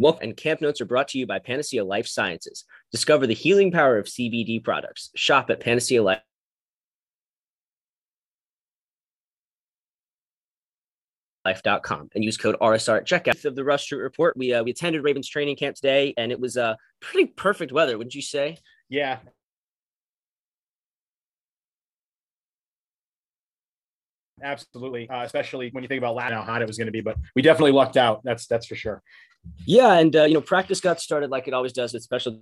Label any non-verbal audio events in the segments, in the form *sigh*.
Welcome and camp notes are brought to you by Panacea Life Sciences. Discover the healing power of CBD products. Shop at Panacea Life. life.com and use code RSR at checkout of the Russell Street Report. We uh, we attended Ravens training camp today and it was uh pretty perfect weather, wouldn't you say? Yeah. Absolutely, uh, especially when you think about how hot it was going to be. But we definitely lucked out. That's that's for sure. Yeah, and uh, you know, practice got started like it always does with special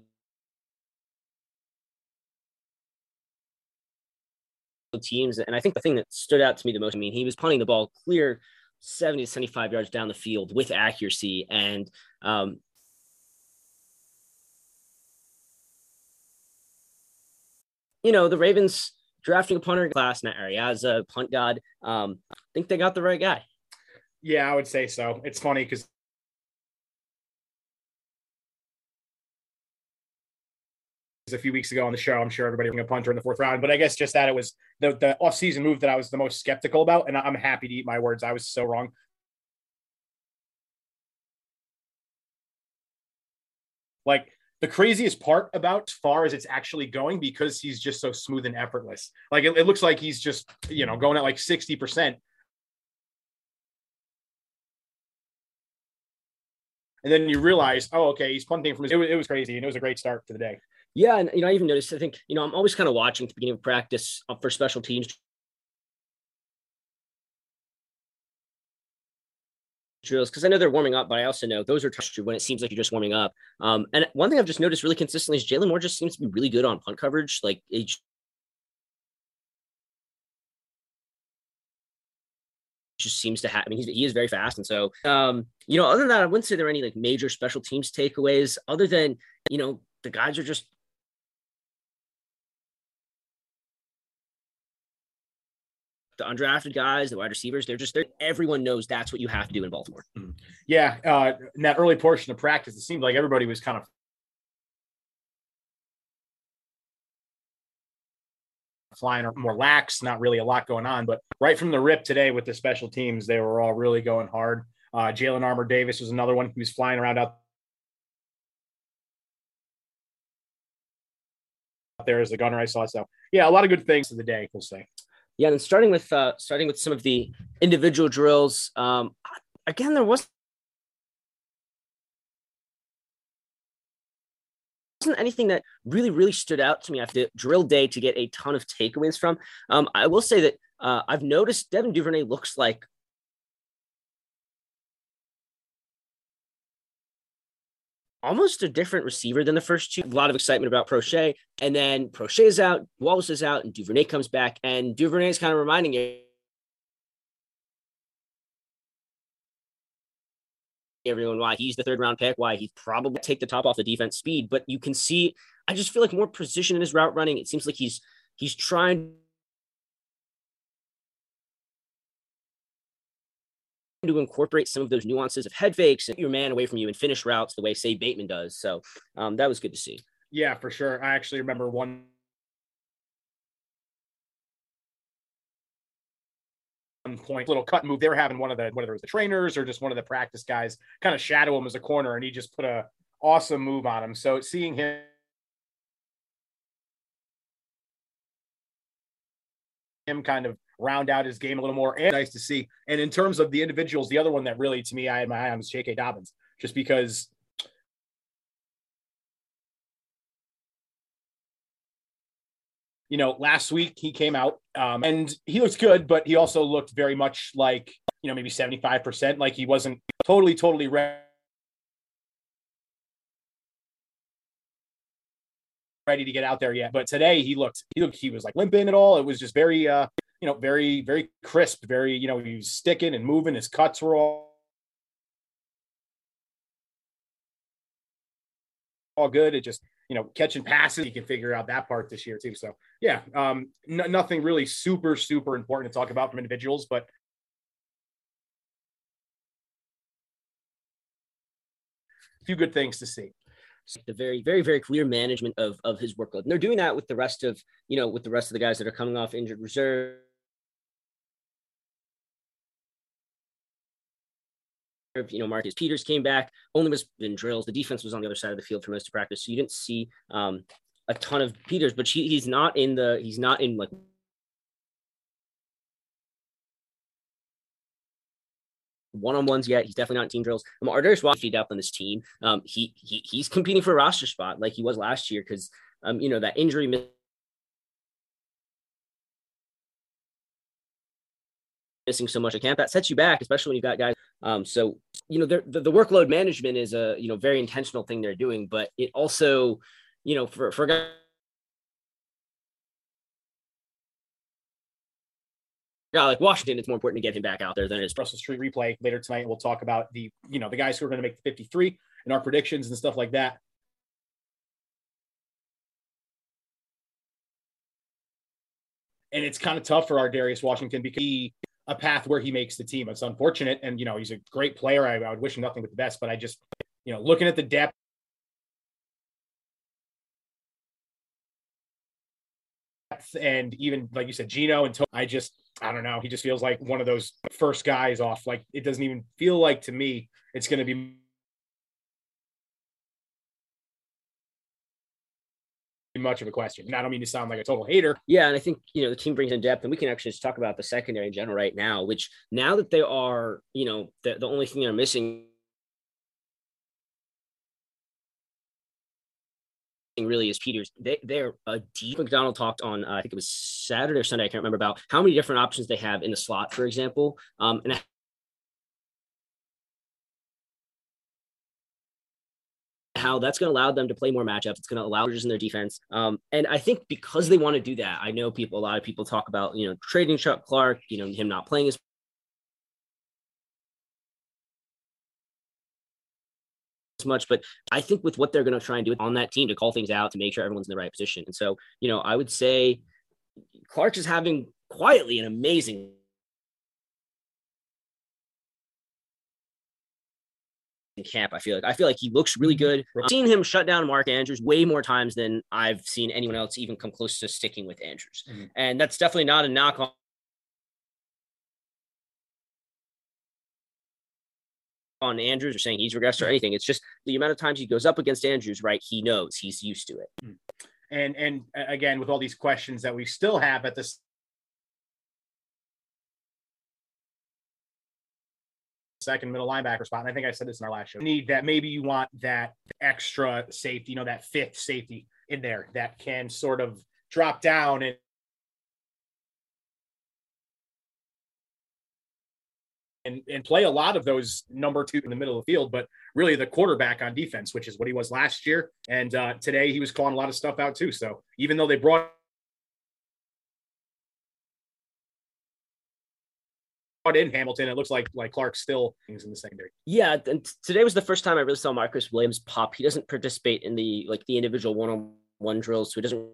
teams. And I think the thing that stood out to me the most, I mean, he was punting the ball clear 70 to 75 yards down the field with accuracy. And, um, you know, the Ravens drafting a punter class, Matt Araiza, punt god. Um, I think they got the right guy. Yeah, I would say so. It's funny because a few weeks ago on the show. I'm sure everybody a punter in the fourth round, but I guess just that it was the the offseason move that I was the most skeptical about, and I'm happy to eat my words. I was so wrong. Like the craziest part about far as it's actually going because he's just so smooth and effortless. Like it, it looks like he's just you know going at like sixty percent. And then you realize, oh, okay, he's punting from his. It was, it was crazy, and it was a great start to the day. Yeah, and you know, I even noticed. I think you know, I'm always kind of watching at the beginning of practice uh, for special teams drills because I know they're warming up, but I also know those are true when it seems like you're just warming up. Um, and one thing I've just noticed really consistently is Jalen Moore just seems to be really good on punt coverage. Like it just seems to have. I mean, he's, he is very fast, and so um, you know, other than that, I wouldn't say there are any like major special teams takeaways. Other than you know, the guys are just the undrafted guys, the wide receivers, they're just they're everyone knows that's what you have to do in Baltimore. Mm-hmm. Yeah, uh, in that early portion of practice, it seemed like everybody was kind of flying more lax, not really a lot going on. But right from the rip today with the special teams, they were all really going hard. Uh, Jalyn Armour Davis was another one who was flying around out there as a gunner I saw. So yeah, a lot of good things to the day, we'll say. Yeah, and starting with uh, starting with some of the individual drills. Um, again, there was wasn't anything that really really stood out to me after drill day to get a ton of takeaways from. Um, I will say that uh, I've noticed Devin Duvernay looks like almost a different receiver than the first two. A lot of excitement about Proche. And then Proche is out, Wallace is out, and Duvernay comes back. And Duvernay is kind of reminding you everyone why he's the third round pick, why he probably take the top off the defense speed. But you can see, I just feel like more precision in his route running. It seems like he's he's trying to incorporate some of those nuances of head fakes and your man away from you and finish routes the way say Bateman does. So um, that was good to see. Yeah, for sure. I actually remember one point little cut move they were having one of the whether it was the trainers or just one of the practice guys kind of shadow him as a corner and he just put a awesome move on him so seeing him him kind of round out his game a little more. And nice to see. And in terms of the individuals, the other one that really, to me, I had my eye on was J.K. Dobbins, just because. You know, last week he came out um, and he looked good, but he also looked very much like, you know, maybe 75%, like he wasn't totally, totally ready ready to get out there yet. But today he looked, he looked, he was like limping at all. It was just very, uh, you know, very, very crisp, very, you know, he was sticking and moving. His cuts were all, all good. It just, you know, catching passes, you can figure out that part this year too. So yeah, um, n- nothing really super, super important to talk about from individuals, but a few good things to see the very, very, very clear management of of his workload. And they're doing that with the rest of, you know, with the rest of the guys that are coming off injured reserve You know, Marcus Peters came back, only was in drills. The defense was on the other side of the field for most of practice, so you didn't see um, a ton of Peters. But she, he's not in the he's not in like one-on-ones yet. He's definitely not in team drills. Um, Ar'Darius Washington up on this team. Um, he, he he's competing for a roster spot like he was last year because um, you know, that injury missing so much at camp that sets you back, especially when you've got guys. Um, so you know, the, the workload management is a you know very intentional thing they're doing, but it also, you know, for for guys guy like Washington, it's more important to get him back out there than it is. Russell Street replay later tonight. We'll talk about the, you know, the guys who are going to make the 53 and our predictions and stuff like that. And it's kind of tough for Ar'Darius Washington because he a path where he makes the team. It's unfortunate. And, you know, he's a great player. I, I would wish him nothing but the best, but I just, you know, looking at the depth and even like you said, Geno and Tony, I just I don't know. He just feels like one of those first guys off. Like it doesn't even feel like to me it's going to be much of a question. And I don't mean to sound like a total hater. Yeah, and I think you know the team brings in depth, and we can actually just talk about the secondary in general right now. Which now that they are, you know, the, the only thing they're missing really is Peters. They they're a deep. Macdonald talked on uh, I think it was Saturday or Sunday. I can't remember about how many different options they have in the slot, for example, um, and how that's going to allow them to play more matchups. It's going to allow just in their defense. Um, and I think because they want to do that, I know people, a lot of people talk about, you know, trading Chuck Clark, you know, him not playing as much, but I think with what they're going to try and do on that team to call things out to make sure everyone's in the right position. And so, you know, I would say Clark is having quietly an amazing camp. I feel like I feel like he looks really good. I've seen him shut down Mark Andrews way more times than I've seen anyone else even come close to sticking with Andrews, mm-hmm. and that's definitely not a knock on. On Andrews or saying he's regressed or anything. It's just the amount of times he goes up against Andrews, right? He knows he's used to it. Mm-hmm. And and again, with all these questions that we still have at this second middle linebacker spot. And I think I said this in our last show. Need that maybe you want that extra safety, you know, that fifth safety in there that can sort of drop down and and, and play a lot of those number two in the middle of the field, but really the quarterback on defense, which is what he was last year. And uh, today he was calling a lot of stuff out too. So even though they brought in Hamilton. It looks like like Clark still is in the secondary. Yeah, and today was the first time I really saw Marcus Williams pop. He doesn't participate in the like the individual one on one drills, so he doesn't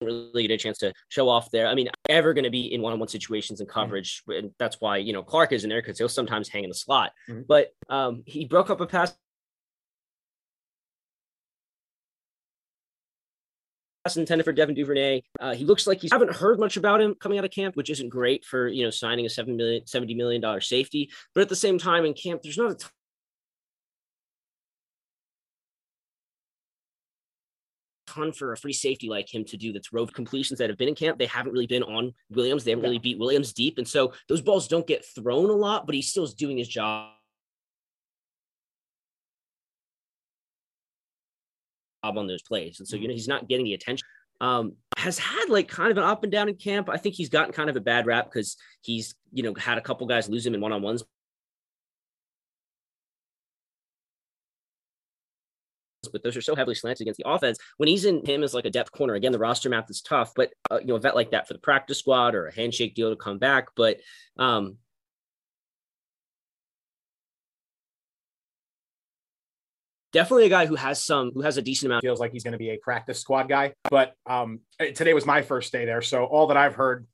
really get a chance to show off there. I mean, ever going to be in one-on-one situations and mm-hmm. coverage, mm-hmm. and that's why you know Clark is in there because he'll sometimes hang in the slot. Mm-hmm. But um, he broke up a pass intended for Devin Duvernay. Uh, he looks like he's haven't heard much about him coming out of camp, which isn't great for you know signing a seven million, $70 million safety. But at the same time, in camp, there's not a ton for a free safety like him to do that's rove completions that have been in camp. They haven't really been on Williams. They haven't really beat Williams deep. And so those balls don't get thrown a lot, but he still is doing his job on those plays. And so, you know, he's not getting the attention. Um, has had like kind of an up and down in camp. I think he's gotten kind of a bad rap because he's, you know, had a couple guys lose him in one on ones. But those are so heavily slanted against the offense. When he's in him as like a depth corner, again, the roster map is tough, but uh, you know, a vet like that for the practice squad or a handshake deal to come back. But um, definitely a guy who has some who has a decent amount. Feels like he's going to be a practice squad guy. But um, today was my first day there, so all that I've heard.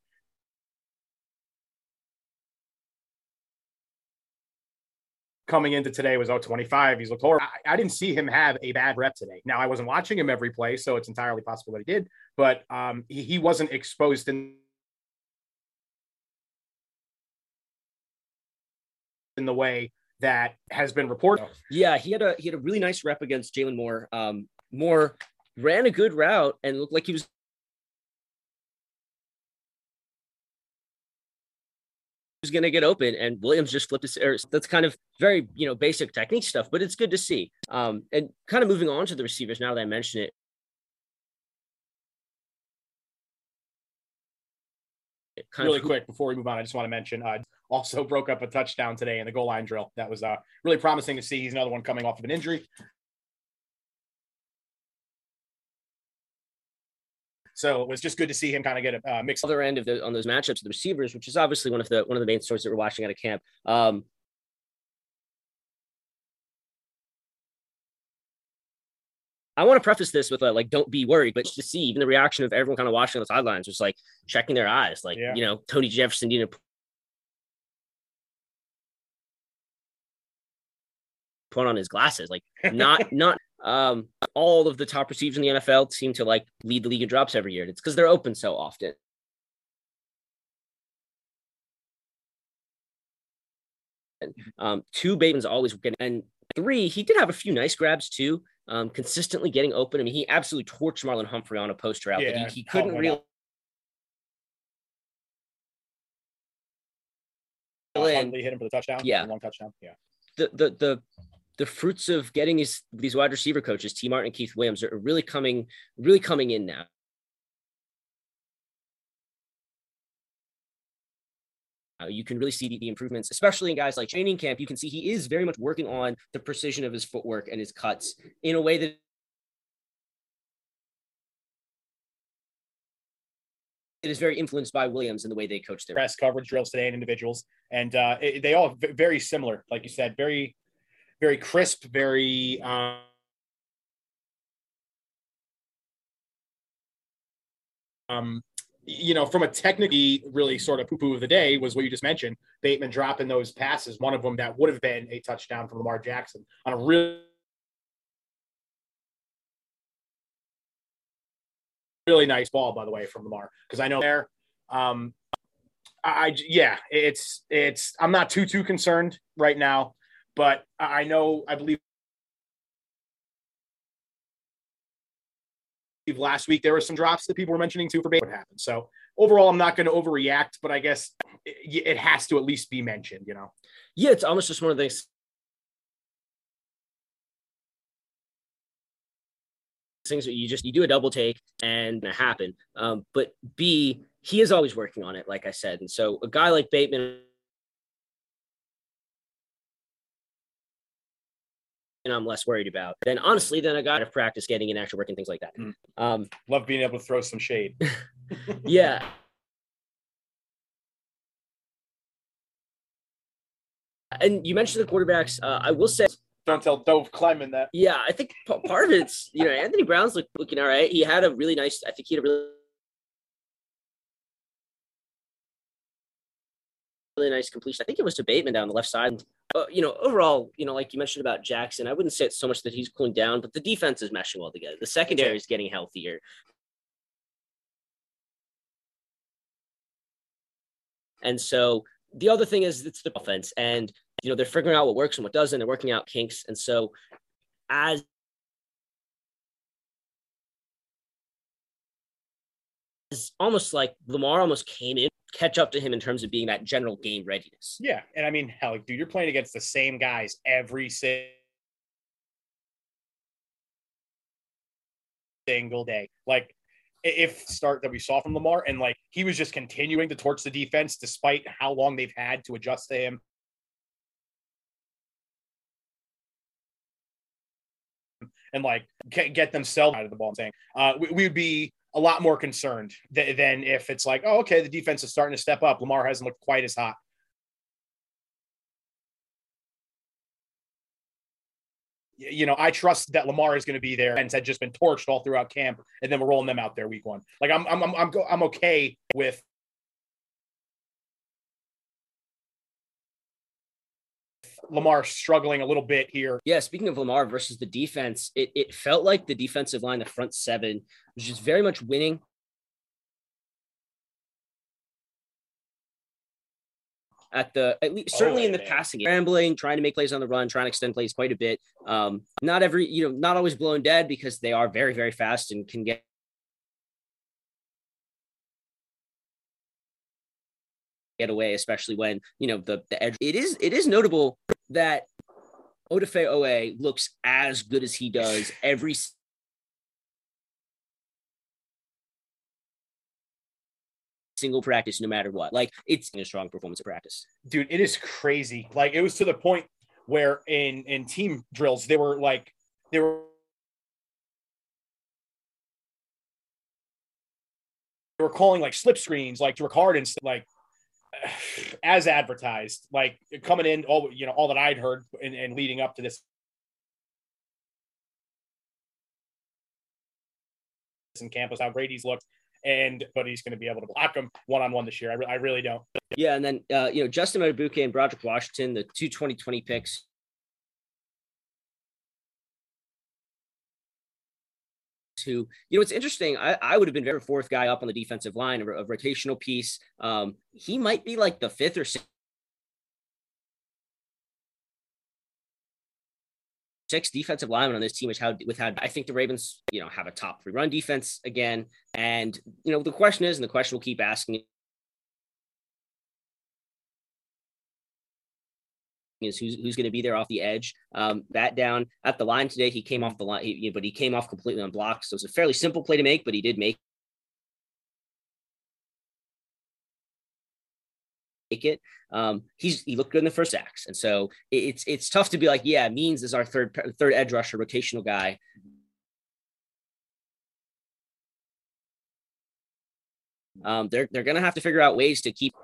Coming into today was oh 25. He's looked horrible. I, I, didn't see him have a bad rep today. Now I wasn't watching him every play, so it's entirely possible that he did. But um, he, he wasn't exposed in in the way that has been reported. Yeah, he had a he had a really nice rep against Jalen Moore. Um, Moore ran a good route and looked like he was was going to get open and Williams just flipped his or that's kind of very you know basic technique stuff but it's good to see um and kind of moving on to the receivers now that I mention it really of, quick before we move on, I just want to mention uh, also broke up a touchdown today in the goal line drill. That was uh, really promising to see. He's another one coming off of an injury. So it was just good to see him kind of get a uh, mix. Other end of the on those matchups, with the receivers, which is obviously one of the one of the main stories that we're watching out of camp. Um, I want to preface this with a, like, don't be worried, but to see even the reaction of everyone kind of watching on the sidelines, was like checking their eyes, like yeah. you know Tony Jefferson needed put on his glasses, like *laughs* not not um all of the top receivers in the NFL seem to like lead the league in drops every year. It's because they're open so often. Um, two, Bateman's always getting, and three, he did have a few nice grabs too um, consistently getting open. I mean, he absolutely torched Marlon Humphrey on a post route, yeah, but he, he couldn't really. Hit him for the touchdown. Yeah, one touchdown. Yeah. The the the the fruits of getting his these wide receiver coaches, Tee Martin and Keith Williams, are really coming really coming in now. Uh, you can really see the, the, improvements, especially in guys like training camp. You can see he is very much working on the precision of his footwork and his cuts in a way that it is very influenced by Williams and the way they coach their press coverage drills today and individuals. And uh, it, they all very similar, like you said, very, very crisp, very. Um, um you know, from a technically really sort of poo-poo of the day was what you just mentioned. Bateman dropping those passes, one of them that would have been a touchdown from Lamar Jackson on a really really nice ball, by the way, from Lamar. Because I know there, um, I, yeah, it's it's I'm not too too concerned right now, but I know I believe last week there were some drops that people were mentioning too for what happened. So overall, I'm not going to overreact, but I guess it, it, has to at least be mentioned, you know? Yeah, it's almost just one of those things that you just you do a double take and it happen. Um, but B, he is always working on it, like I said, and so a guy like Bateman and I'm less worried about then honestly then I got to practice getting in actual work and things like that. Mm. Um, Love being able to throw some shade. *laughs* *laughs* yeah. And you mentioned the quarterbacks. Uh, I will say, don't tell Dov Kleiman that. Yeah, I think part of it's you know Anthony Brown's look, looking all right. He had a really nice. I think he had a really really nice completion. I think it was to Bateman down the left side. Uh, you know, overall, you know, like you mentioned about Jackson, I wouldn't say it's so much that he's cooling down, but the defense is meshing well together. The secondary is getting healthier. And so the other thing is it's the offense, and you know they're figuring out what works and what doesn't. They're working out kinks, and so as it's almost like Lamar almost came in catch up to him in terms of being that general game readiness. Yeah, and I mean, hell, dude, you're playing against the same guys every single day. Like if start that we saw from Lamar, and like he was just continuing to torch the defense despite how long they've had to adjust to him. And like get, get themselves out of the ball. I'm saying uh, we, we would be a lot more concerned th- than if it's like, oh, okay, the defense is starting to step up. Lamar hasn't looked quite as hot. You know, I trust that Lamar is going to be there and had just been torched all throughout camp, and then we're rolling them out there week one. Like I'm, I'm, I'm, I'm, I'm okay with Lamar struggling a little bit here. Yeah, speaking of Lamar versus the defense, it, it felt like the defensive line, the front seven, was just very much winning. at the at least certainly Oh, in the man. passing game, scrambling, trying to make plays on the run, trying to extend plays quite a bit. Um, not every you know not always blown dead because they are very very fast and can get get away, especially when you know the the edge. It is it is notable that Odafe Oweh looks as good as he does every single practice, no matter what. Like it's a strong performance at practice. dude it is crazy like it was to the point where in in team drills they were like they were they were calling like slip screens like to Ricard and like as advertised like coming in all you know all that i'd heard and, and leading up to this in campus how great he's looked and but he's going to be able to block him one-on-one this year I, re- I really don't Yeah, and then uh, you know Justin Madubuike and Broderick Washington, the two 2020 picks. Who you know it's interesting. I, I would have been very fourth guy up on the defensive line, a, a rotational piece. Um, he might be like the fifth or sixth. Six defensive linemen on this team, which how with how I think the Ravens, you know, have a top three run defense again. And you know, the question is, and the question we'll keep asking is who's who's going to be there off the edge. Um, that down at the line today, he came off the line, he, but he came off completely unblocked. So it's a fairly simple play to make, but he did make it. Um, he's he looked good in the first acts, and so it's it's tough to be like, yeah, Means is our third third edge rusher, rotational guy. Um, they're they're gonna have to figure out ways to keep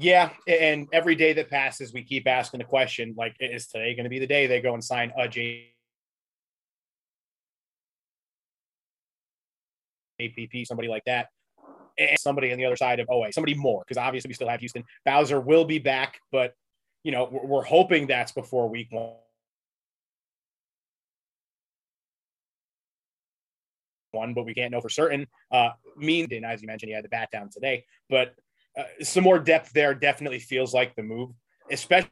Yeah, and every day that passes, we keep asking the question: like, is today going to be the day they go and sign a JPP, somebody like that, and somebody on the other side of Oweh, somebody more? Because obviously we still have Houston. Bowser will be back, but you know we're, hoping that's before week one. One, but we can't know for certain. Uh, mean, as you mentioned, he had the bat down today, but uh, some more depth there definitely feels like the move, especially.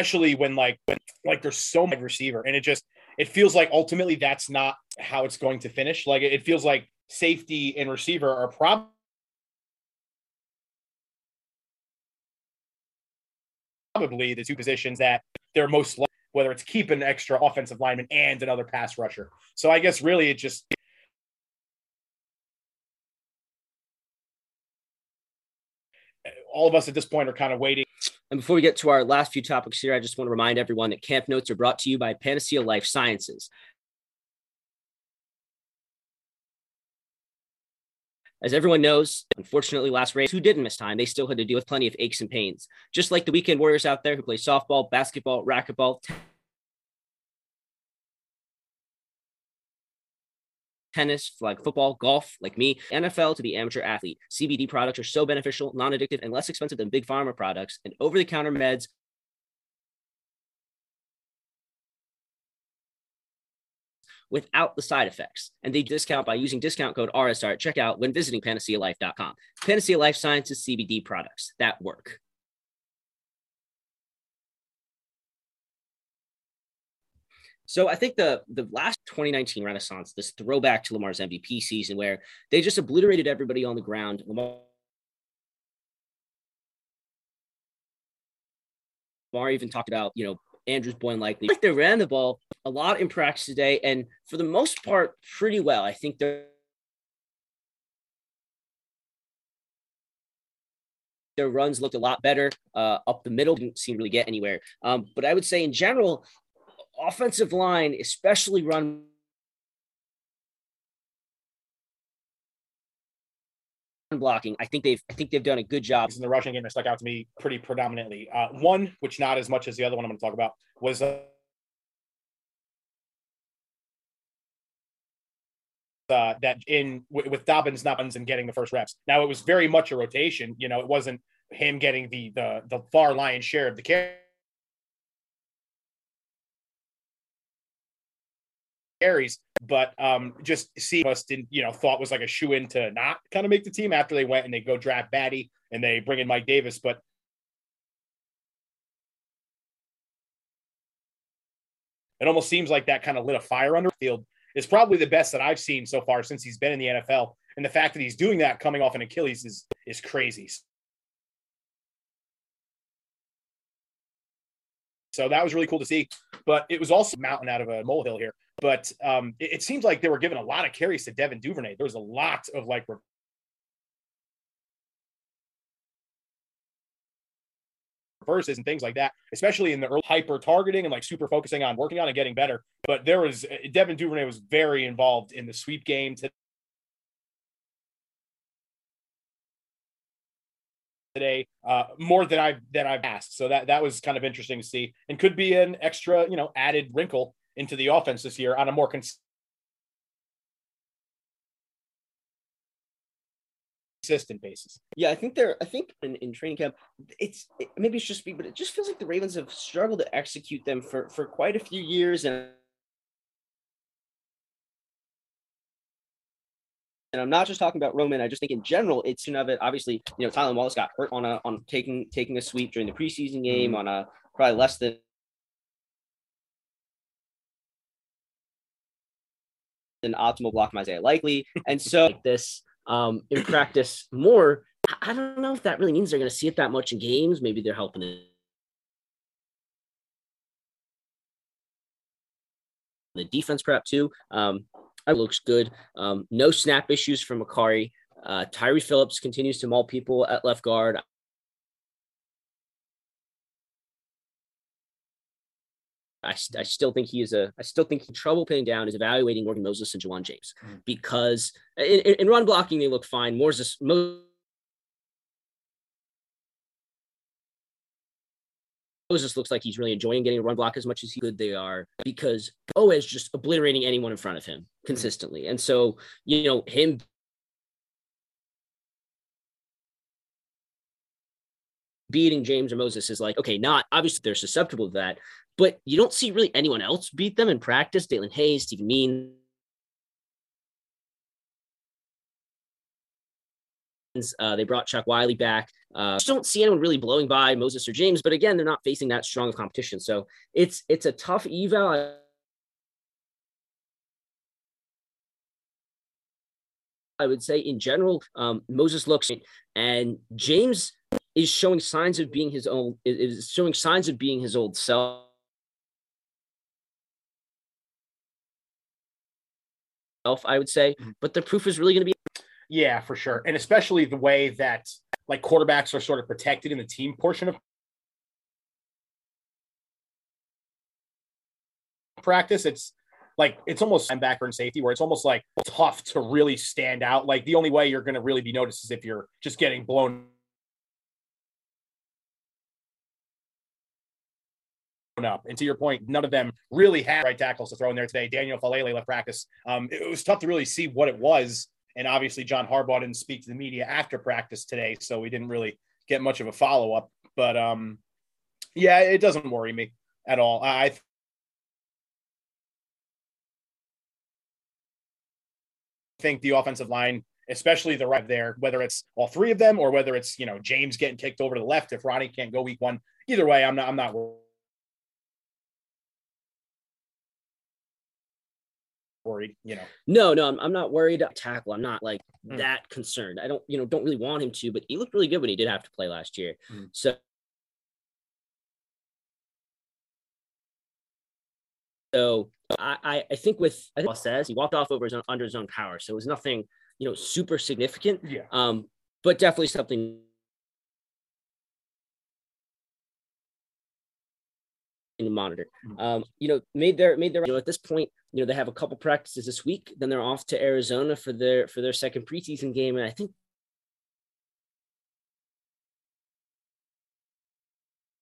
Especially when like when, like there's so much receiver and it just it feels like ultimately that's not how it's going to finish. Like it feels like safety and receiver are probably probably the two positions that they're most likely, whether it's keep an extra offensive lineman and another pass rusher. So I guess really it just all of us at this point are kind of waiting. And before we get to our last few topics here, I just want to remind everyone that camp notes are brought to you by Panacea Life Sciences. As everyone knows, unfortunately, last race, who didn't miss time, they still had to deal with plenty of aches and pains. Just like the weekend warriors out there who play softball, basketball, racquetball, tennis, flag football, golf, like me, NFL to the amateur athlete. CBD products are so beneficial, non addictive, and less expensive than big pharma products, and over the counter meds. Without the side effects. And they discount by using discount code RSR at checkout when visiting panacealife.com. Panacea Life Sciences CBD products that work. So I think the the last 2019 Renaissance, this throwback to Lamar's MVP season, where they just obliterated everybody on the ground. Lamar, Lamar even talked about, you know, Andrews Boyle likely. Like they ran the ball a lot in practice today, and for the most part, pretty well. I think they're their runs looked a lot better uh, up the middle. Didn't seem to really get anywhere. Um, but I would say in general, offensive line, especially run blocking, I think they've I think they've done a good job. in the rushing game that stuck out to me pretty predominantly. Uh, one, which not as much as the other one I'm going to talk about, was uh, uh, that in w- with Dobbins, Dobbins, and getting the first reps. Now it was very much a rotation. You know, it wasn't him getting the the the far lion's share of the carry. Carries but um, just see us didn't you know thought was like a shoe in to not kind of make the team after they went and they go draft Badie and they bring in Mike Davis, but it almost seems like that kind of lit a fire under field is probably the best that I've seen so far since he's been in the NFL. And the fact that he's doing that coming off an Achilles is is crazy. So that was really cool to see. But it was also mountain out of a molehill here. But um, it, it seems like they were giving a lot of carries to Devin Duvernay. There was a lot of like reverses and things like that, especially in the early hyper targeting and like super focusing on working on and getting better. But there was Devin Duvernay was very involved in the sweep game today, uh, more than I've than I've asked. So that that was kind of interesting to see, and could be an extra, you know, added wrinkle into the offense this year on a more consistent consistent basis. Yeah, I think they're. I think in, in training camp, it's it, maybe it's just me, but it just feels like the Ravens have struggled to execute them for for quite a few years, and and I'm not just talking about Roman. I just think in general, it's soon of it. Obviously, you know, Tylan Wallace got hurt on a on taking taking a sweep during the preseason game mm-hmm. on a probably less than an optimal block from Isaiah Likely, and so this um, in practice more. I don't know if that really means they're going to see it that much in games. Maybe they're helping it. The defense prep too. Um, it looks good. Um, no snap issues from Mekari. Uh, Tyre Phillips continues to maul people at left guard. I, I still think he is a I still think he trouble pinning down is evaluating Morgan Moses and Ja'Wuan James mm. because in, in, run blocking they look fine. Moses Moses looks like he's really enjoying getting a run block as much as he could they are because Bo is just obliterating anyone in front of him consistently. And so, you know, him beating James or Moses is like, okay, not obviously they're susceptible to that, but you don't see really anyone else beat them in practice. Daelin Hayes, Steven Means. Uh, they brought Chuck Wiley back. Uh, just don't see anyone really blowing by Moses or James, but again, they're not facing that strong of competition. So it's it's a tough eval. I would say in general, um, Moses looks and James is showing signs of being his own is showing signs of being his old self. I would say, mm-hmm. but the proof is really going to be. Yeah, for sure, and especially the way that like quarterbacks are sort of protected in the team portion of practice. It's like it's almost linebacker and safety where it's almost like tough to really stand out. Like the only way you're going to really be noticed is if you're just getting blown up. And to your point, none of them really had right tackles to throw in there today. Daniel Faalele left practice. Um, it was tough to really see what it was. And obviously, John Harbaugh didn't speak to the media after practice today, so we didn't really get much of a follow up. But um, yeah, it doesn't worry me at all. I think the offensive line, especially the right there, whether it's all three of them or whether it's you know James getting kicked over to the left if Ronnie can't go week one. Either way, I'm not I'm not worried you know. No, no, I'm, I'm not worried tackle. I'm not like mm. that concerned. I don't, you know, don't really want him to, but he looked really good when he did have to play last year. Mm. So So I, I think with I think says he walked off over his own, under his own power, so it was nothing you know super significant. Yeah. Um, but definitely something to monitor. Mm-hmm. Um, you know, made their made their you know at this point, you know, they have a couple practices this week, then they're off to Arizona for their for their second preseason game, and I think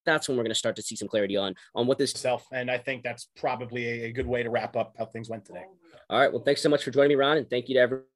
that's when we're going to start to see some clarity on on what this self and i think that's probably a, a good way to wrap up how things went today all right well thanks so much for joining me ron and thank you to everyone